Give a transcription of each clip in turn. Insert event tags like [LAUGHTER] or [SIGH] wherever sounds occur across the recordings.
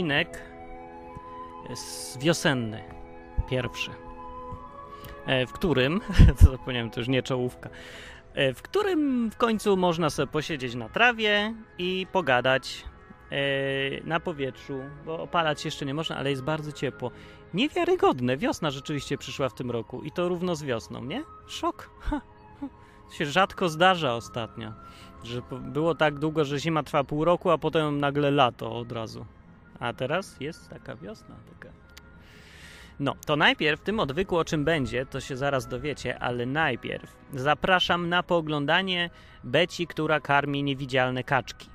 odcinek z wiosenny, pierwszy, e, w którym, [LAUGHS] zapomniałem, to już nie czołówka, e, w którym w końcu można sobie posiedzieć na trawie i pogadać e, na powietrzu, bo opalać jeszcze nie można, ale jest bardzo ciepło. Niewiarygodne, wiosna rzeczywiście przyszła w tym roku i to równo z wiosną, nie? Szok. Ha. To się rzadko zdarza ostatnio, że było tak długo, że zima trwa pół roku, a potem nagle lato od razu. A teraz jest taka wiosna, taka. No, to najpierw w tym odwyku o czym będzie, to się zaraz dowiecie, ale najpierw zapraszam na pooglądanie Beci, która karmi niewidzialne kaczki.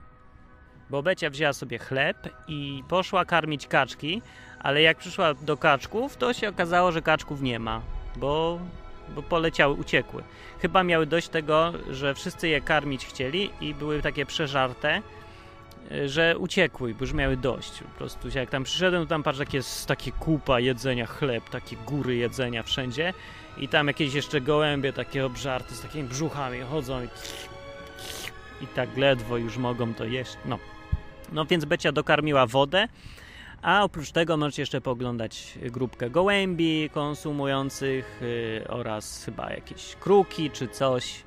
Bo Becia wzięła sobie chleb i poszła karmić kaczki, ale jak przyszła do kaczków, to się okazało, że kaczków nie ma, bo, bo poleciały, uciekły. Chyba miały dość tego, że wszyscy je karmić chcieli i były takie przeżarte, że uciekły, bo już miały dość. Po prostu jak tam przyszedłem, to tam patrz, takie, takie kupa jedzenia, chleb, takie góry jedzenia wszędzie i tam jakieś jeszcze gołębie takie obżarte z takimi brzuchami chodzą i, i tak ledwo już mogą to jeść. No. no więc Becia dokarmiła wodę, a oprócz tego możecie jeszcze pooglądać grupkę gołębi konsumujących yy, oraz chyba jakieś kruki czy coś.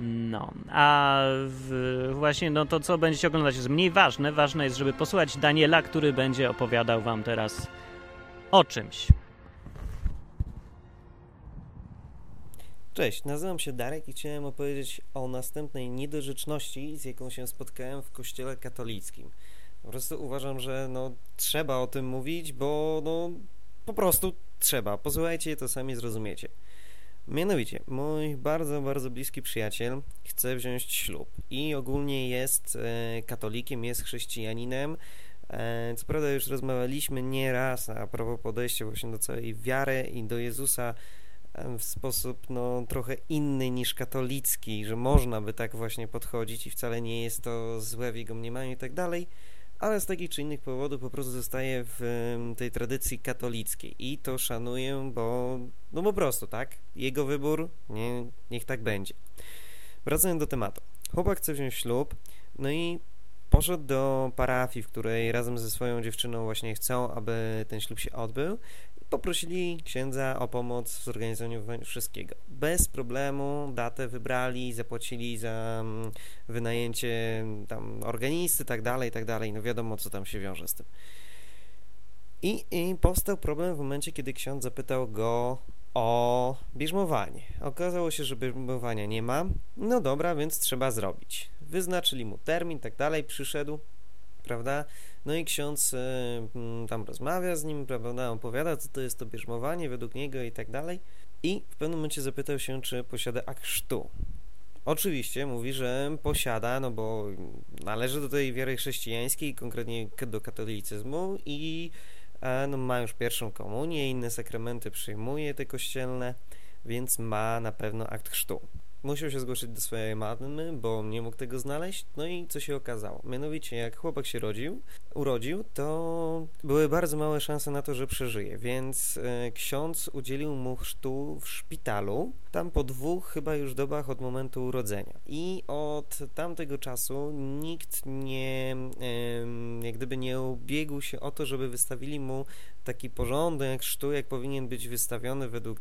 No, a w, właśnie no to, co będziecie oglądać, jest mniej ważne. Ważne jest, żeby posłuchać Daniela, który będzie opowiadał Wam teraz o czymś. Cześć, nazywam się Darek i chciałem opowiedzieć o następnej niedorzeczności, z jaką się spotkałem w kościele katolickim. Po prostu uważam, że no, trzeba o tym mówić, bo no, po prostu trzeba. Posłuchajcie, to sami zrozumiecie. Mianowicie, mój bardzo, bardzo bliski przyjaciel chce wziąć ślub i ogólnie jest e, katolikiem, jest chrześcijaninem. E, co prawda już rozmawialiśmy nieraz a propos podejścia właśnie do całej wiary i do Jezusa e, w sposób no, trochę inny niż katolicki, że można by tak właśnie podchodzić i wcale nie jest to złe w jego mniemaniu i tak dalej ale z takich czy innych powodów po prostu zostaje w tej tradycji katolickiej i to szanuję, bo no po prostu, tak? Jego wybór, nie, niech tak będzie. Wracając do tematu. Chłopak chce wziąć ślub, no i poszedł do parafii, w której razem ze swoją dziewczyną właśnie chcą, aby ten ślub się odbył poprosili księdza o pomoc w zorganizowaniu wszystkiego. Bez problemu datę wybrali, zapłacili za mm, wynajęcie tam organisty, tak dalej, tak dalej. No wiadomo, co tam się wiąże z tym. I, I powstał problem w momencie, kiedy ksiądz zapytał go o bierzmowanie. Okazało się, że bierzmowania nie ma. No dobra, więc trzeba zrobić. Wyznaczyli mu termin, tak dalej, przyszedł, prawda? No i ksiądz e, mm, tam rozmawia z nim, prawda, opowiada, co to jest to bierzmowanie według niego i tak dalej. I w pewnym momencie zapytał się, czy posiada akt chrztu. Oczywiście mówi, że posiada, no bo należy do tej wiary chrześcijańskiej, konkretnie do katolicyzmu i e, no, ma już pierwszą komunię, inne sakramenty przyjmuje te kościelne, więc ma na pewno akt chrztu musiał się zgłosić do swojej mamy, bo nie mógł tego znaleźć. No i co się okazało? Mianowicie, jak chłopak się rodził, urodził, to były bardzo małe szanse na to, że przeżyje, więc e, ksiądz udzielił mu chrztu w szpitalu, tam po dwóch chyba już dobach od momentu urodzenia. I od tamtego czasu nikt nie, jak gdyby nie ubiegł się o to, żeby wystawili mu taki porządek chrztu, jak powinien być wystawiony według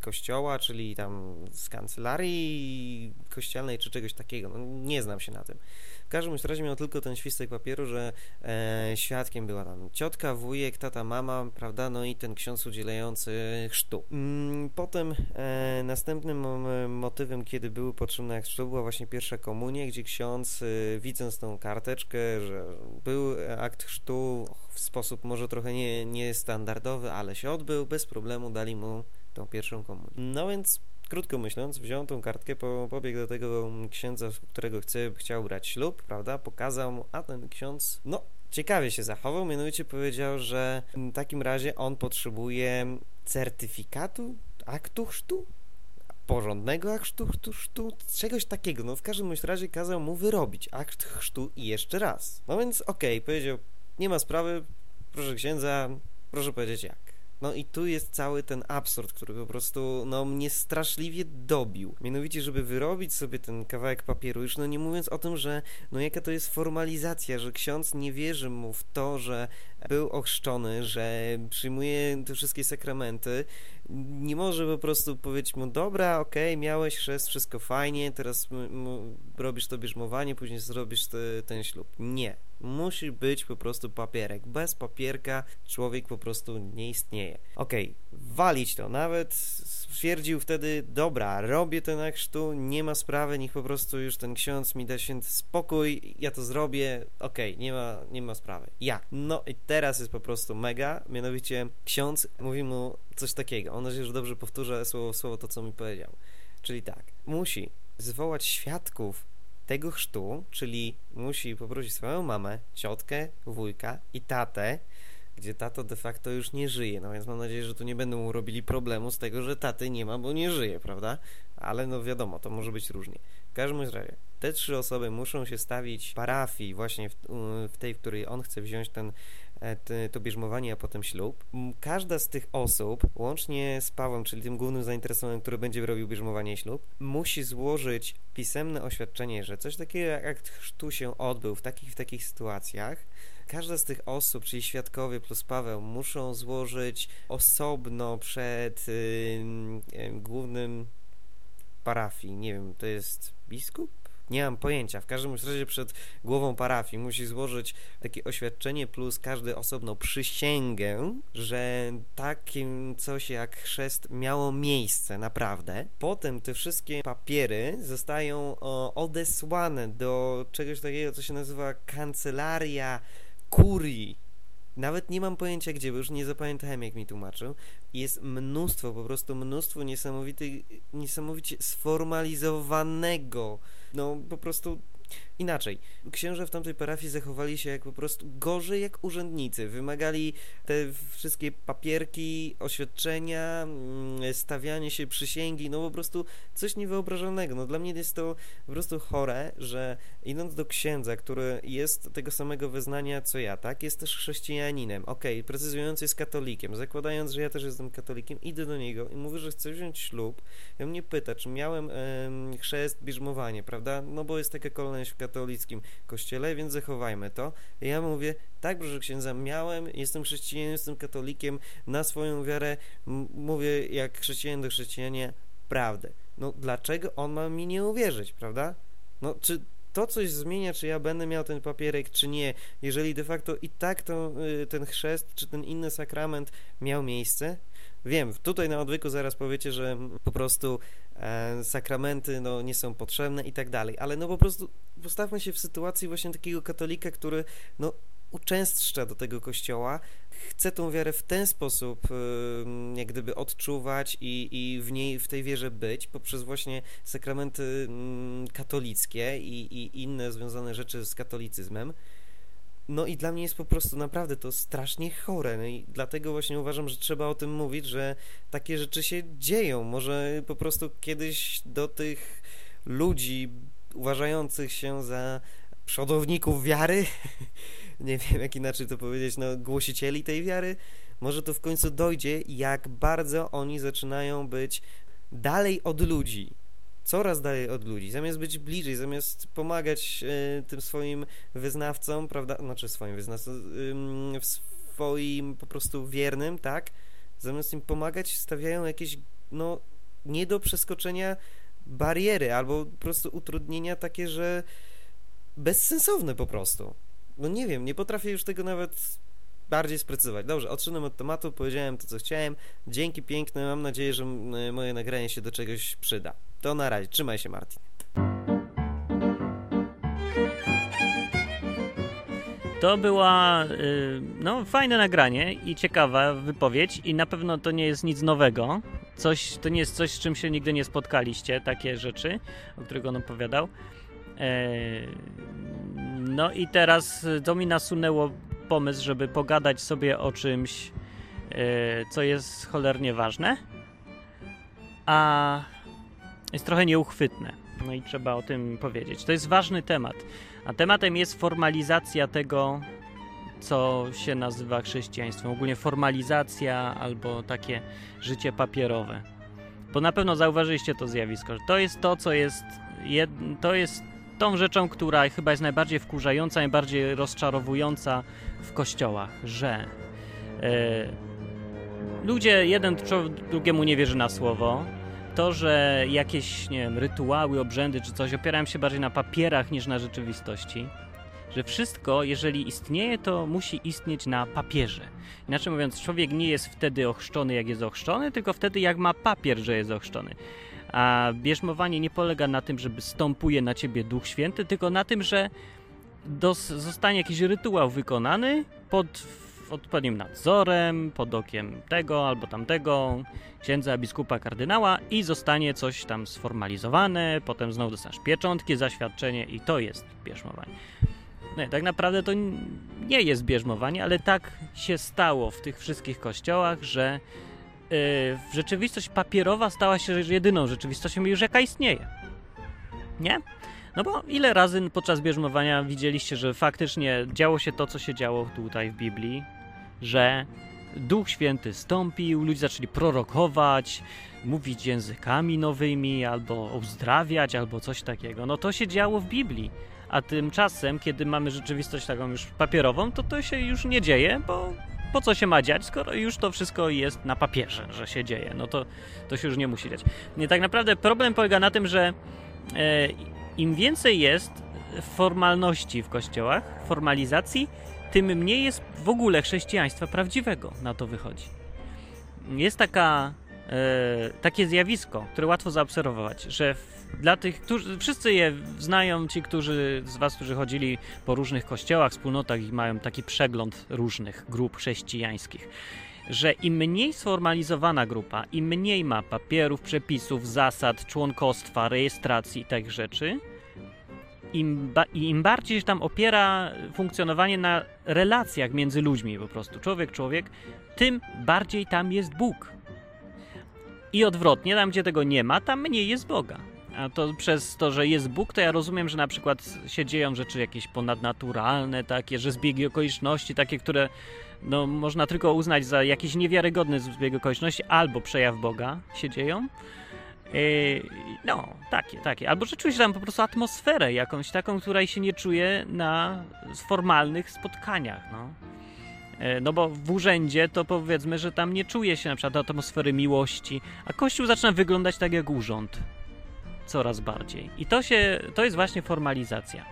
kościoła, czyli tam z kancelarii kościelnej czy czegoś takiego. No, nie znam się na tym. W każdym razie miał tylko ten świstek papieru, że e, świadkiem była tam ciotka, wujek, tata, mama, prawda, no i ten ksiądz udzielający chrztu. Mm, potem e, następnym motywem, kiedy były potrzebne chrztu, była właśnie pierwsza komunia, gdzie ksiądz, e, widząc tą karteczkę, że był akt chrztu w sposób może trochę nie, niestandardowy, ale się odbył, bez problemu dali mu tą pierwszą komunię. No więc krótko myśląc, wziął tą kartkę, po, pobiegł do tego księdza, którego chce, chciał brać ślub, prawda, pokazał mu, a ten ksiądz, no, ciekawie się zachował, mianowicie powiedział, że w takim razie on potrzebuje certyfikatu, aktu chrztu, porządnego aktu chrztu, chrztu, czegoś takiego, no w każdym razie kazał mu wyrobić akt chrztu i jeszcze raz. No więc okej, okay, powiedział, nie ma sprawy, proszę księdza, proszę powiedzieć jak. No i tu jest cały ten absurd, który po prostu no, mnie straszliwie dobił. Mianowicie, żeby wyrobić sobie ten kawałek papieru, już no nie mówiąc o tym, że no jaka to jest formalizacja, że ksiądz nie wierzy mu w to, że był ochrzczony, że przyjmuje te wszystkie sakramenty, nie może po prostu powiedzieć mu, dobra, okej, okay, miałeś chrzest, wszystko fajnie, teraz robisz to bierzmowanie, później zrobisz te, ten ślub. Nie. Musi być po prostu papierek. Bez papierka człowiek po prostu nie istnieje. Okej, okay, walić to. Nawet stwierdził wtedy, dobra, robię ten chrztu, nie ma sprawy, niech po prostu już ten ksiądz mi da się spokój, ja to zrobię, okej, okay, nie, ma, nie ma sprawy. Ja. No i teraz jest po prostu mega, mianowicie ksiądz mówi mu coś takiego. On nadzieję, że dobrze powtórzę słowo w słowo to, co mi powiedział. Czyli tak, musi zwołać świadków tego chrztu, czyli musi poprosić swoją mamę, ciotkę, wujka i tatę, gdzie tato de facto już nie żyje. No więc mam nadzieję, że tu nie będą mu robili problemu z tego, że taty nie ma, bo nie żyje, prawda? Ale no wiadomo, to może być różnie. W każdym razie, te trzy osoby muszą się stawić parafii właśnie w, w tej, w której on chce wziąć ten to bierzmowanie, a potem ślub. Każda z tych osób, łącznie z Pawłem, czyli tym głównym zainteresowanym, który będzie robił bierzmowanie i ślub, musi złożyć pisemne oświadczenie, że coś takiego jak tu się odbył w takich w takich sytuacjach. Każda z tych osób, czyli świadkowie plus Paweł, muszą złożyć osobno przed yy, głównym parafii, nie wiem, to jest biskup? Nie mam pojęcia. W każdym razie przed głową parafii musi złożyć takie oświadczenie plus każdy osobną przysięgę, że takim coś jak chrzest miało miejsce naprawdę. Potem te wszystkie papiery zostają odesłane do czegoś takiego, co się nazywa kancelaria kurii nawet nie mam pojęcia gdzie, bo już nie zapamiętałem jak mi tłumaczył. Jest mnóstwo, po prostu mnóstwo niesamowitych, niesamowicie sformalizowanego no po prostu Inaczej, księża w tamtej parafii zachowali się jak po prostu gorzej jak urzędnicy. Wymagali te wszystkie papierki, oświadczenia, mm, stawianie się przysięgi, no po prostu coś niewyobrażalnego. No dla mnie jest to po prostu chore, że idąc do księdza, który jest tego samego wyznania co ja, tak, jest też chrześcijaninem, okej, okay, precyzując jest katolikiem, zakładając, że ja też jestem katolikiem, idę do niego i mówię, że chcę wziąć ślub, ja mnie pyta, czy miałem em, chrzest, bierzmowanie, prawda, no bo jest taka kolejność w katolickim kościele, więc zachowajmy to. I ja mówię, tak, proszę księdza, miałem, jestem chrześcijaninem, jestem katolikiem, na swoją wiarę mówię jak chrześcijanin do chrześcijanie prawdę. No dlaczego on ma mi nie uwierzyć, prawda? No czy to coś zmienia, czy ja będę miał ten papierek, czy nie, jeżeli de facto i tak to, y, ten chrzest, czy ten inny sakrament miał miejsce? Wiem, tutaj na odwyku zaraz powiecie, że po prostu e, sakramenty no, nie są potrzebne i tak dalej, ale no po prostu postawmy się w sytuacji właśnie takiego katolika, który no uczęszcza do tego kościoła, chce tą wiarę w ten sposób y, jak gdyby odczuwać i, i w niej, w tej wierze być, poprzez właśnie sakramenty mm, katolickie i, i inne związane rzeczy z katolicyzmem, no i dla mnie jest po prostu naprawdę to strasznie chore. No i dlatego właśnie uważam, że trzeba o tym mówić, że takie rzeczy się dzieją. Może po prostu kiedyś do tych ludzi uważających się za przodowników wiary, [LAUGHS] nie wiem jak inaczej to powiedzieć, no głosicieli tej wiary, może to w końcu dojdzie, jak bardzo oni zaczynają być dalej od ludzi coraz dalej od ludzi, zamiast być bliżej, zamiast pomagać y, tym swoim wyznawcom, prawda, znaczy swoim wyznawcom, y, swoim po prostu wiernym, tak, zamiast im pomagać, stawiają jakieś, no, nie do przeskoczenia bariery, albo po prostu utrudnienia takie, że bezsensowne po prostu. No nie wiem, nie potrafię już tego nawet bardziej sprecyzować. Dobrze, odszedłem od tematu, powiedziałem to, co chciałem. Dzięki piękne, mam nadzieję, że moje nagranie się do czegoś przyda. To na razie, trzymaj się Martin. To była y, no, fajne nagranie i ciekawa wypowiedź i na pewno to nie jest nic nowego. Coś, to nie jest coś, z czym się nigdy nie spotkaliście, takie rzeczy, o których on opowiadał. E, no i teraz to mi nasunęło pomysł, żeby pogadać sobie o czymś, e, co jest cholernie ważne, a jest trochę nieuchwytne. No i trzeba o tym powiedzieć. To jest ważny temat. A tematem jest formalizacja tego, co się nazywa chrześcijaństwem. Ogólnie formalizacja albo takie życie papierowe. Bo na pewno zauważyliście to zjawisko, że to jest to, co jest, jed... to jest tą rzeczą, która chyba jest najbardziej wkurzająca, najbardziej rozczarowująca w kościołach, że e, ludzie jeden drugiemu nie wierzy na słowo, to, że jakieś, nie wiem, rytuały, obrzędy czy coś opierają się bardziej na papierach niż na rzeczywistości, że wszystko, jeżeli istnieje, to musi istnieć na papierze. Inaczej mówiąc, człowiek nie jest wtedy ochrzczony, jak jest ochrzczony, tylko wtedy, jak ma papier, że jest ochrzczony. A bierzmowanie nie polega na tym, żeby stąpuje na ciebie Duch Święty, tylko na tym, że dos- zostanie jakiś rytuał wykonany pod odpowiednim nadzorem, pod okiem tego albo tamtego, księdza, biskupa, kardynała i zostanie coś tam sformalizowane, potem znowu dostaniesz pieczątki, zaświadczenie i to jest bierzmowanie. Nie, tak naprawdę to nie jest bierzmowanie, ale tak się stało w tych wszystkich kościołach, że rzeczywistość papierowa stała się jedyną rzeczywistością już jaka istnieje. Nie? No bo ile razy podczas bierzmowania widzieliście, że faktycznie działo się to, co się działo tutaj w Biblii, że Duch Święty stąpił, ludzie zaczęli prorokować, mówić językami nowymi, albo uzdrawiać, albo coś takiego. No to się działo w Biblii. A tymczasem, kiedy mamy rzeczywistość taką już papierową, to to się już nie dzieje, bo po co się ma dziać, skoro już to wszystko jest na papierze, że się dzieje. No to, to się już nie musi dziać. Nie, tak naprawdę problem polega na tym, że e, im więcej jest formalności w kościołach, formalizacji, tym mniej jest w ogóle chrześcijaństwa prawdziwego, na to wychodzi. Jest taka, e, takie zjawisko, które łatwo zaobserwować, że w, dla tych, którzy, wszyscy je znają, ci, którzy z Was, którzy chodzili po różnych kościołach, wspólnotach i mają taki przegląd różnych grup chrześcijańskich, że im mniej sformalizowana grupa, im mniej ma papierów, przepisów, zasad, członkostwa, rejestracji i tak rzeczy, im, ba im bardziej się tam opiera funkcjonowanie na relacjach między ludźmi po prostu, człowiek, człowiek, tym bardziej tam jest Bóg. I odwrotnie, tam gdzie tego nie ma, tam mniej jest Boga. A to przez to, że jest Bóg, to ja rozumiem, że na przykład się dzieją rzeczy jakieś ponadnaturalne, takie, że zbiegi okoliczności, takie, które no, można tylko uznać za jakiś niewiarygodny zbieg okoliczności, albo przejaw Boga się dzieją. Yy, no, takie, takie. Albo że czujesz tam po prostu atmosferę jakąś taką, której się nie czuje na formalnych spotkaniach, no. Yy, no bo w urzędzie to powiedzmy, że tam nie czuje się na przykład atmosfery miłości, a Kościół zaczyna wyglądać tak jak urząd. Coraz bardziej. I to się, to jest właśnie formalizacja.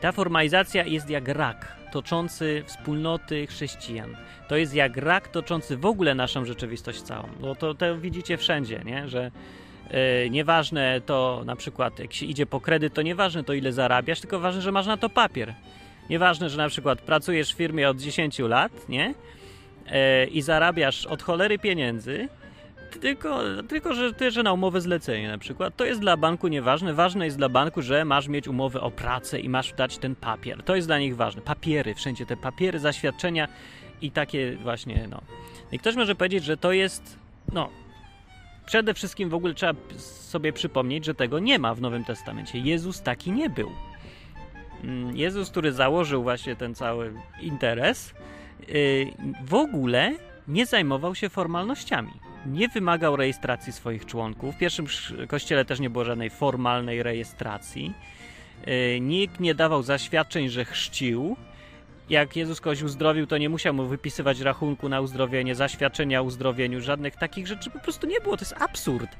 Ta formalizacja jest jak rak toczący wspólnoty chrześcijan. To jest jak rak toczący w ogóle naszą rzeczywistość całą. Bo to, to widzicie wszędzie, nie? że yy, nieważne to na przykład, jak się idzie po kredyt, to nieważne to ile zarabiasz, tylko ważne, że masz na to papier. Nieważne, że na przykład pracujesz w firmie od 10 lat, nie? Yy, I zarabiasz od cholery pieniędzy, tylko, tylko że, że na umowę zlecenie na przykład. To jest dla banku nieważne. Ważne jest dla banku, że masz mieć umowę o pracę i masz dać ten papier. To jest dla nich ważne. Papiery, wszędzie te papiery, zaświadczenia i takie właśnie, no. I ktoś może powiedzieć, że to jest, no, przede wszystkim w ogóle trzeba sobie przypomnieć, że tego nie ma w Nowym Testamencie. Jezus taki nie był. Mm, Jezus, który założył właśnie ten cały interes, y, w ogóle nie zajmował się formalnościami nie wymagał rejestracji swoich członków. W pierwszym kościele też nie było żadnej formalnej rejestracji. E, nikt nie dawał zaświadczeń, że chrzcił. Jak Jezus kogoś uzdrowił, to nie musiał mu wypisywać rachunku na uzdrowienie, zaświadczenia o uzdrowieniu, żadnych takich rzeczy po prostu nie było. To jest absurd.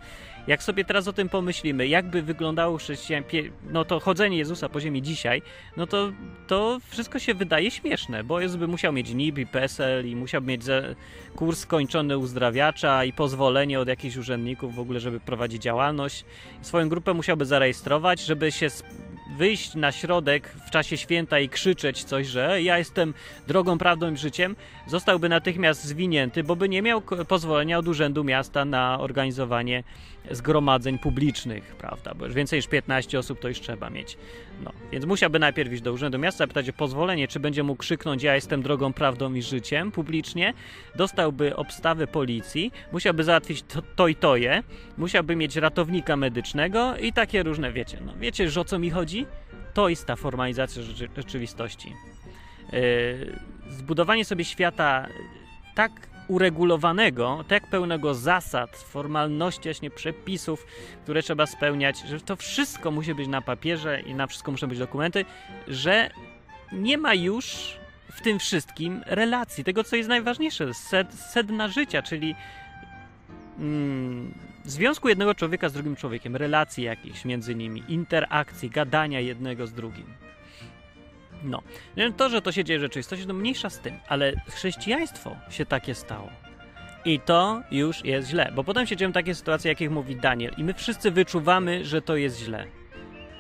Jak sobie teraz o tym pomyślimy, jakby wyglądało chrześcijaństwo, no to chodzenie Jezusa po ziemi dzisiaj, no to, to wszystko się wydaje śmieszne, bo Jezus by musiał mieć NIB i PESEL i musiał mieć kurs skończony uzdrawiacza i pozwolenie od jakichś urzędników w ogóle, żeby prowadzić działalność. Swoją grupę musiałby zarejestrować, żeby się wyjść na środek w czasie święta i krzyczeć coś, że ja jestem drogą, prawdą i życiem, zostałby natychmiast zwinięty, bo by nie miał pozwolenia od Urzędu Miasta na organizowanie zgromadzeń publicznych, prawda? Bo już więcej niż 15 osób to już trzeba mieć. No, więc musiałby najpierw iść do Urzędu Miasta, pytać o pozwolenie, czy będzie mógł krzyknąć ja jestem drogą, prawdą i życiem publicznie. Dostałby obstawę policji, musiałby załatwić to, to i to je, musiałby mieć ratownika medycznego i takie różne, wiecie, no wiecie, że o co mi chodzi? To jest ta formalizacja rzeczywistości. zbudowanie sobie świata tak uregulowanego, tak pełnego zasad, formalności, właśnie przepisów, które trzeba spełniać, że to wszystko musi być na papierze i na wszystko muszą być dokumenty, że nie ma już w tym wszystkim relacji, tego co jest najważniejsze, sed, sedna życia, czyli mm, związku jednego człowieka z drugim człowiekiem, relacji jakichś między nimi, interakcji, gadania jednego z drugim. No. To, że to się dzieje w rzeczywistości, to mniejsza z tym, ale chrześcijaństwo się takie stało. I to już jest źle, bo potem się dzieją takie sytuacje, jakich mówi Daniel, i my wszyscy wyczuwamy, że to jest źle.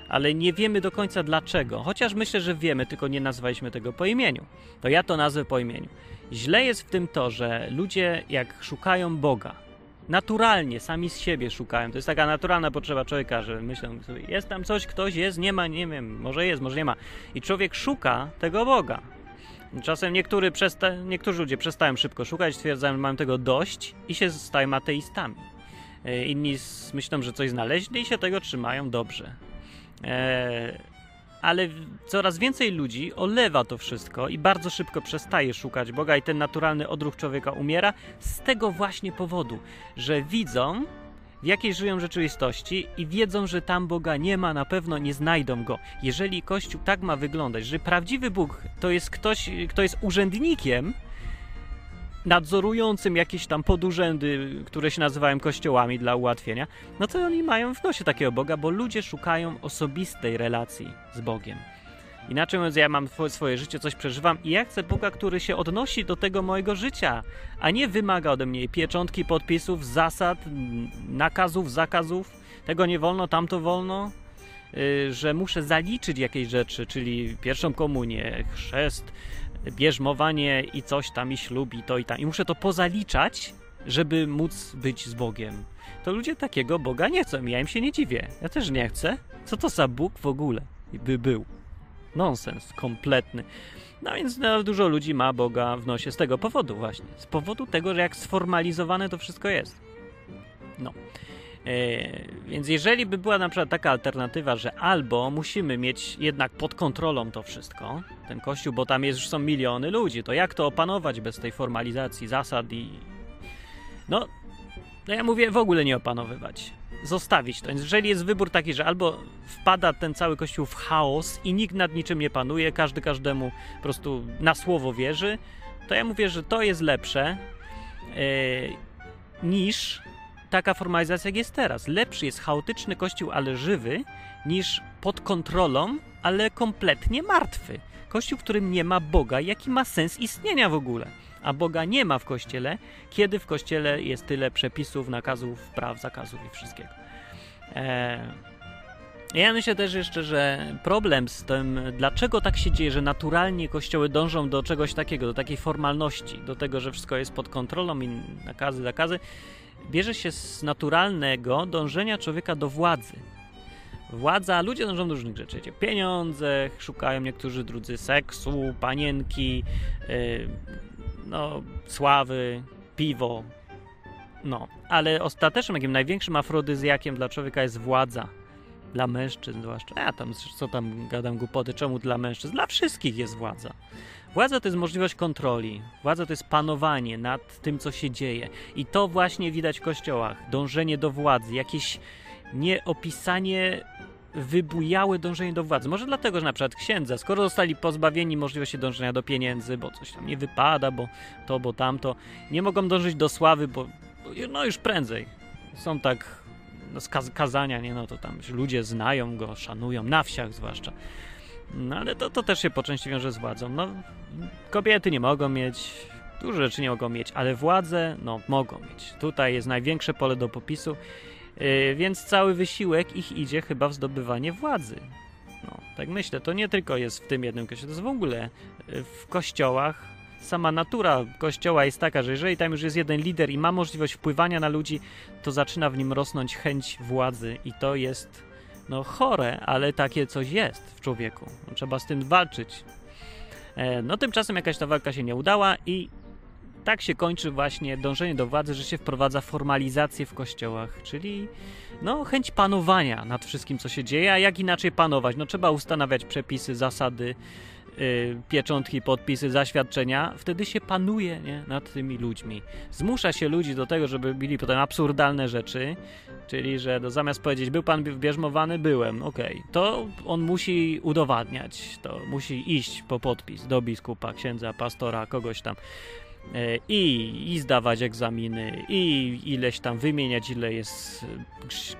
Ale nie wiemy do końca dlaczego. Chociaż myślę, że wiemy, tylko nie nazwaliśmy tego po imieniu. To ja to nazwę po imieniu. Źle jest w tym to, że ludzie, jak szukają Boga, naturalnie, sami z siebie szukają. To jest taka naturalna potrzeba człowieka, że myślą sobie, jest tam coś, ktoś jest, nie ma, nie wiem, może jest, może nie ma. I człowiek szuka tego Boga. Czasem niektóry przesta- niektórzy ludzie przestają szybko szukać, stwierdzają, że mają tego dość i się stają ateistami. E, inni myślą, że coś znaleźli i się tego trzymają dobrze. E, ale coraz więcej ludzi olewa to wszystko i bardzo szybko przestaje szukać Boga i ten naturalny odruch człowieka umiera z tego właśnie powodu, że widzą, w jakiej żyją rzeczywistości i wiedzą, że tam Boga nie ma, na pewno nie znajdą go. Jeżeli Kościół tak ma wyglądać, że prawdziwy Bóg to jest ktoś, kto jest urzędnikiem, nadzorującym jakieś tam podurzędy, które się nazywają kościołami dla ułatwienia, no to oni mają w nosie takiego Boga, bo ludzie szukają osobistej relacji z Bogiem. Inaczej mówiąc, ja mam swoje życie, coś przeżywam i ja chcę Boga, który się odnosi do tego mojego życia, a nie wymaga ode mnie pieczątki, podpisów, zasad, nakazów, zakazów. Tego nie wolno, tamto wolno, yy, że muszę zaliczyć jakieś rzeczy, czyli pierwszą komunię, chrzest, bierzmowanie i coś tam, i ślub, i to i tam. I muszę to pozaliczać, żeby móc być z Bogiem. To ludzie takiego Boga nie chcą. Ja im się nie dziwię. Ja też nie chcę. Co to za Bóg w ogóle by był? Nonsens kompletny. No więc no, dużo ludzi ma Boga w nosie z tego powodu właśnie. Z powodu tego, że jak sformalizowane to wszystko jest. No. E, więc jeżeli by była na przykład taka alternatywa, że albo musimy mieć jednak pod kontrolą to wszystko, ten kościół, bo tam jest, już są miliony ludzi, to jak to opanować bez tej formalizacji zasad i. No, no ja mówię w ogóle nie opanowywać. Zostawić to. Więc jeżeli jest wybór taki, że albo wpada ten cały kościół w chaos i nikt nad niczym nie panuje, każdy każdemu po prostu na słowo wierzy, to ja mówię, że to jest lepsze yy, niż taka formalizacja jak jest teraz. Lepszy jest chaotyczny kościół, ale żywy, niż pod kontrolą, ale kompletnie martwy. Kościół, w którym nie ma Boga, jaki ma sens istnienia w ogóle. A Boga nie ma w kościele, kiedy w kościele jest tyle przepisów, nakazów, praw, zakazów i wszystkiego. Eee, ja myślę też jeszcze, że problem z tym, dlaczego tak się dzieje, że naturalnie kościoły dążą do czegoś takiego, do takiej formalności, do tego, że wszystko jest pod kontrolą i nakazy, zakazy, bierze się z naturalnego dążenia człowieka do władzy. Władza, ludzie dążą do różnych rzeczy. Pieniądze, szukają niektórzy drudzy seksu, panienki, yy, no, sławy, piwo. No, ale ostatecznym, jakim największym afrodyzjakiem dla człowieka jest władza. Dla mężczyzn zwłaszcza. Ja tam, co tam gadam głupoty, czemu dla mężczyzn? Dla wszystkich jest władza. Władza to jest możliwość kontroli, władza to jest panowanie nad tym, co się dzieje. I to właśnie widać w kościołach. Dążenie do władzy, jakieś nieopisanie wybujałe dążenie do władzy. Może dlatego, że na przykład księdza, skoro zostali pozbawieni możliwości dążenia do pieniędzy, bo coś tam nie wypada, bo to, bo tamto, nie mogą dążyć do sławy, bo, no już prędzej. Są tak no, kazania, nie no to tam ludzie znają go, szanują, na wsiach zwłaszcza. No ale to, to też się po części wiąże z władzą. No, kobiety nie mogą mieć, dużo rzeczy nie mogą mieć, ale władze, no, mogą mieć. Tutaj jest największe pole do popisu, yy, więc cały wysiłek ich idzie chyba w zdobywanie władzy. No, tak myślę, to nie tylko jest w tym jednym kościele, to jest w ogóle yy, w kościołach. Sama natura kościoła jest taka, że jeżeli tam już jest jeden lider i ma możliwość wpływania na ludzi, to zaczyna w nim rosnąć chęć władzy i to jest no chore, ale takie coś jest w człowieku. Trzeba z tym walczyć. E, no tymczasem jakaś ta walka się nie udała i tak się kończy właśnie dążenie do władzy, że się wprowadza formalizację w kościołach, czyli no chęć panowania nad wszystkim, co się dzieje, a jak inaczej panować? No trzeba ustanawiać przepisy, zasady, pieczątki, podpisy, zaświadczenia, wtedy się panuje nie, nad tymi ludźmi. Zmusza się ludzi do tego, żeby byli potem absurdalne rzeczy, czyli że no, zamiast powiedzieć, był pan wbierzmowany, byłem, okej, okay. to on musi udowadniać, to musi iść po podpis do biskupa, księdza, pastora, kogoś tam. E, I, i zdawać egzaminy, i ileś tam wymieniać, ile jest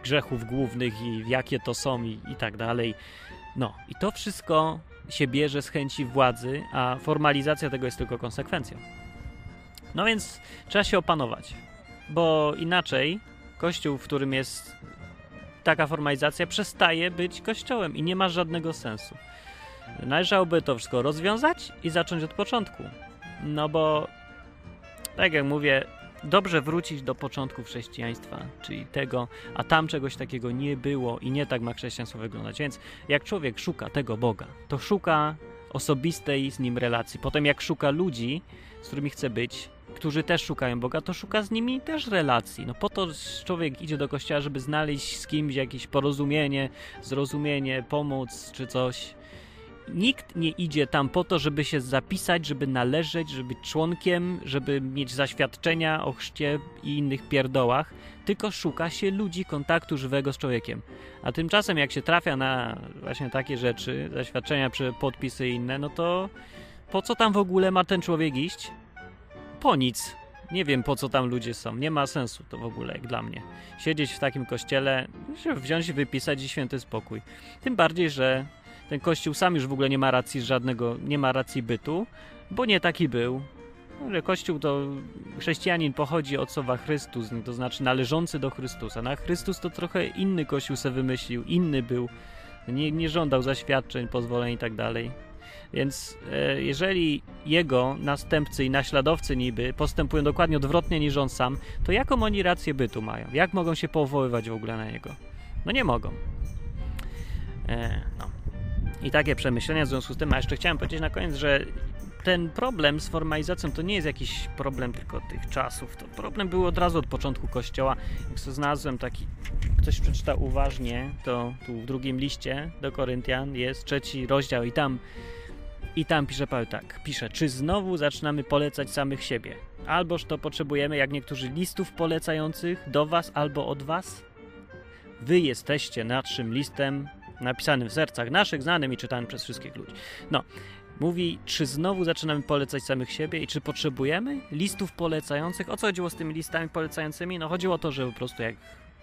grzechów głównych, i jakie to są, i, i tak dalej. No, i to wszystko się bierze z chęci władzy, a formalizacja tego jest tylko konsekwencją. No więc trzeba się opanować, bo inaczej kościół, w którym jest taka formalizacja, przestaje być kościołem i nie ma żadnego sensu. Należałoby to wszystko rozwiązać i zacząć od początku. No bo, tak jak mówię, dobrze wrócić do początku chrześcijaństwa, czyli tego, a tam czegoś takiego nie było i nie tak ma chrześcijaństwo wyglądać. Więc jak człowiek szuka tego Boga, to szuka osobistej z nim relacji. Potem jak szuka ludzi, z którymi chce być, którzy też szukają Boga, to szuka z nimi też relacji. No po to człowiek idzie do kościoła, żeby znaleźć z kimś jakieś porozumienie, zrozumienie, pomoc czy coś. Nikt nie idzie tam po to, żeby się zapisać, żeby należeć, żeby być członkiem, żeby mieć zaświadczenia o chrzcie i innych pierdołach, tylko szuka się ludzi, kontaktu żywego z człowiekiem. A tymczasem jak się trafia na właśnie takie rzeczy, zaświadczenia, podpisy i inne, no to po co tam w ogóle ma ten człowiek iść? Po nic. Nie wiem po co tam ludzie są. Nie ma sensu to w ogóle, jak dla mnie. Siedzieć w takim kościele, wziąć wypisać i święty spokój. Tym bardziej, że ten kościół sam już w ogóle nie ma racji żadnego, nie ma racji bytu, bo nie taki był. Kościół to chrześcijanin pochodzi od słowa Chrystus, to znaczy należący do Chrystusa. Na no, Chrystus to trochę inny kościół se wymyślił, inny był. Nie, nie żądał zaświadczeń, pozwoleń i tak dalej. Więc e, jeżeli jego następcy i naśladowcy niby postępują dokładnie odwrotnie niż on sam, to jaką oni rację bytu mają? Jak mogą się powoływać w ogóle na niego? No nie mogą. E, no. I takie przemyślenia w związku z tym, a jeszcze chciałem powiedzieć na koniec, że ten problem z formalizacją to nie jest jakiś problem tylko tych czasów. To problem był od razu od początku kościoła. Jak sobie znalazłem taki, ktoś przeczytał uważnie, to tu w drugim liście do Koryntian jest trzeci rozdział i tam i tam pisze Paweł tak, pisze, czy znowu zaczynamy polecać samych siebie? Alboż to potrzebujemy, jak niektórzy, listów polecających do was albo od was? Wy jesteście naszym listem napisanym w sercach naszych, znanym i czytanym przez wszystkich ludzi. No, mówi, czy znowu zaczynamy polecać samych siebie i czy potrzebujemy listów polecających? O co chodziło z tymi listami polecającymi? No chodziło o to, że po prostu jak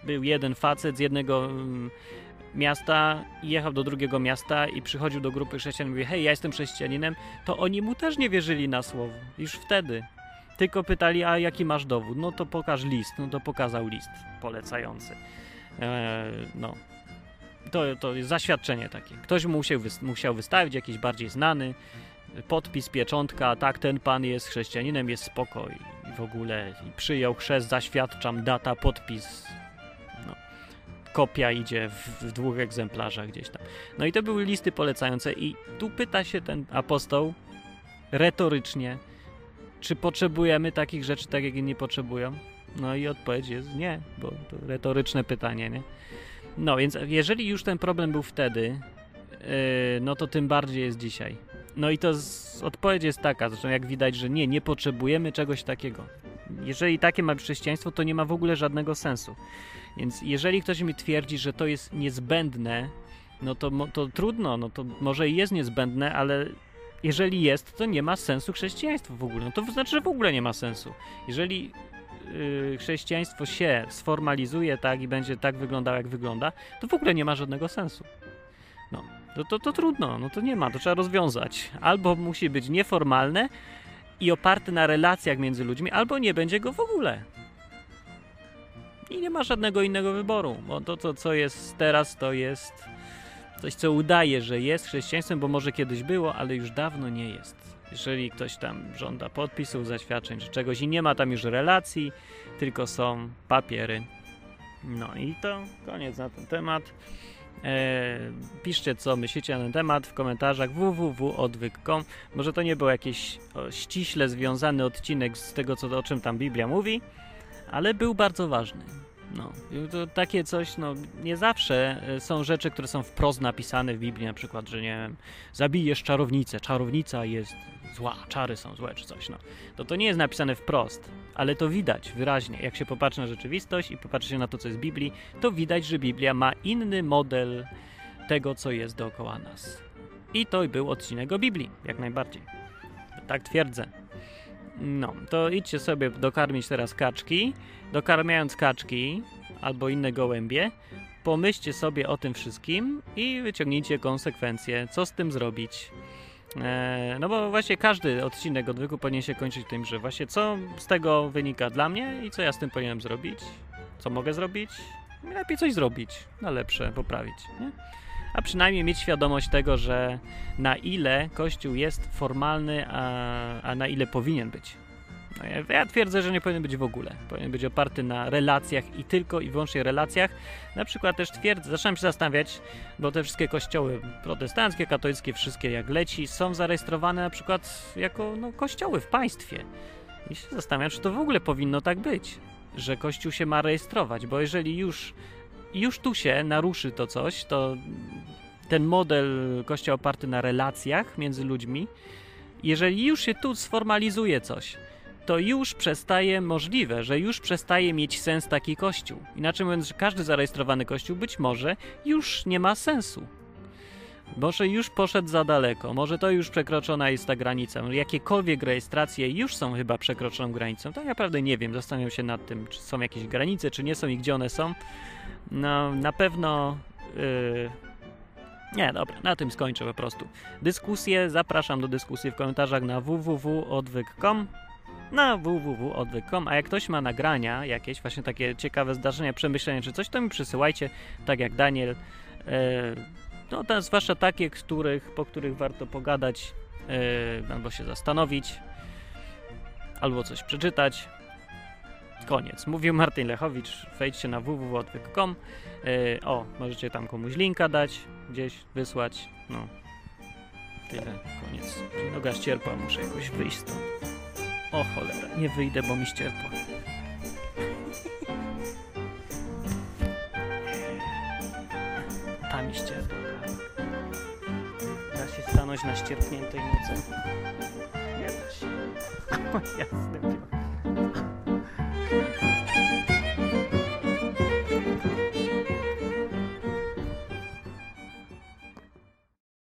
był jeden facet z jednego mm, miasta i jechał do drugiego miasta i przychodził do grupy chrześcijan i mówi, hej, ja jestem chrześcijaninem, to oni mu też nie wierzyli na słowo. Już wtedy. Tylko pytali, a jaki masz dowód? No to pokaż list. No to pokazał list polecający. Eee, no. To, to jest zaświadczenie takie. Ktoś musiał, musiał wystawić, jakiś bardziej znany, podpis, pieczątka, tak, ten pan jest chrześcijaninem, jest spokoj i w ogóle i przyjął chrzest, zaświadczam, data, podpis, kopia idzie w, w, dwóch egzemplarzach gdzieś tam. No i to były listy polecające i tu pyta się ten apostoł retorycznie, czy potrzebujemy takich rzeczy, tak jak inni potrzebują? No i odpowiedź jest nie, bo to retoryczne pytanie, nie? No więc jeżeli już ten problem był wtedy, yy, no to tym bardziej jest dzisiaj. No i to z, odpowiedź jest taka, zresztą jak widać, że nie, nie potrzebujemy czegoś takiego. Jeżeli takie ma chrześcijaństwo, to nie ma w ogóle żadnego sensu. Więc jeżeli ktoś mi twierdzi, że to jest niezbędne, no to, to trudno, no to może i jest niezbędne, ale jeżeli jest, to nie ma sensu chrześcijaństwo w ogóle. No to znaczy, że w ogóle nie ma sensu. Jeżeli chrześcijaństwo się sformalizuje tak i będzie tak wyglądało, jak wygląda, to w ogóle nie ma żadnego sensu. No, to, to, to trudno, no to nie ma, to trzeba rozwiązać. Albo musi być nieformalne i oparte na relacjach między ludźmi, albo nie będzie go w ogóle. I nie ma żadnego innego wyboru, bo to, to co jest teraz, to jest coś, co udaje, że jest chrześcijaństwem, bo może kiedyś było, ale już dawno nie jest. Jeżeli ktoś tam żąda podpisów, zaświadczeń czy czegoś i nie ma tam już relacji, tylko są papiery. No i to koniec na ten temat. E, piszcie, co myślicie na ten temat w komentarzach www.odwyk.com. Może to nie był jakiś o, ściśle związany odcinek z tego, co, o czym tam Biblia mówi, ale był bardzo ważny. No, to takie coś, no, nie zawsze e, są rzeczy, które są wprost napisane w Biblii, na przykład, że nie wiem, zabijesz czarownicę, czarownica jest zła, czary są złe, czy coś, no. To to nie jest napisane wprost, ale to widać wyraźnie. Jak się popatrzy na rzeczywistość i popatrzy się na to, co jest w Biblii, to widać, że Biblia ma inny model tego, co jest dookoła nas. I to był odcinek o Biblii, jak najbardziej. Tak twierdzę. No, to idźcie sobie dokarmić teraz kaczki. Dokarmiając kaczki albo inne gołębie, pomyślcie sobie o tym wszystkim i wyciągnijcie konsekwencje, co z tym zrobić. Eee, no bo właśnie każdy odcinek odwyku powinien się kończyć tym, że właśnie co z tego wynika dla mnie i co ja z tym powinienem zrobić, co mogę zrobić, lepiej coś zrobić, na lepsze, poprawić. Nie? A przynajmniej mieć świadomość tego, że na ile Kościół jest formalny, a, a na ile powinien być. No ja, ja twierdzę, że nie powinien być w ogóle. Powinien być oparty na relacjach i tylko i wyłącznie relacjach. Na przykład też twierdzę, zacząłem się zastanawiać, bo te wszystkie kościoły protestanckie, katolickie, wszystkie jak leci, są zarejestrowane na przykład jako no, kościoły w państwie. I się zastanawiam, czy to w ogóle powinno tak być, że kościół się ma rejestrować, bo jeżeli już, już tu się naruszy to coś, to ten model kościoła oparty na relacjach między ludźmi, jeżeli już się tu sformalizuje coś, to już przestaje możliwe, że już przestaje mieć sens taki kościół. Inaczej mówiąc, że każdy zarejestrowany kościół być może już nie ma sensu. Może już poszedł za daleko, może to już przekroczona jest ta granica. Jakiekolwiek rejestracje już są chyba przekroczoną granicą. To ja naprawdę nie wiem, zastanawiam się nad tym, czy są jakieś granice, czy nie są i gdzie one są. No, na pewno. Yy... Nie, dobra, na tym skończę po prostu. Dyskusje, zapraszam do dyskusji w komentarzach na www.odwyk.com na www.odwyk.com, a jak ktoś ma nagrania jakieś, właśnie takie ciekawe zdarzenia, przemyślenia czy coś, to mi przysyłajcie, tak jak Daniel. E, no, to, zwłaszcza takie, których, po których warto pogadać e, albo się zastanowić, albo coś przeczytać. Koniec. Mówił Martin Lechowicz. Wejdźcie na www.odwyk.com. E, o, możecie tam komuś linka dać, gdzieś wysłać. No, tyle. Koniec. Noga ścierpła, muszę jakoś wyjść stąd. O cholera, nie wyjdę, bo mi ścierpło. Ścierpło. Da się stanąć na ścierpniętej nocy? Nie da się. O, [LAUGHS] jasne.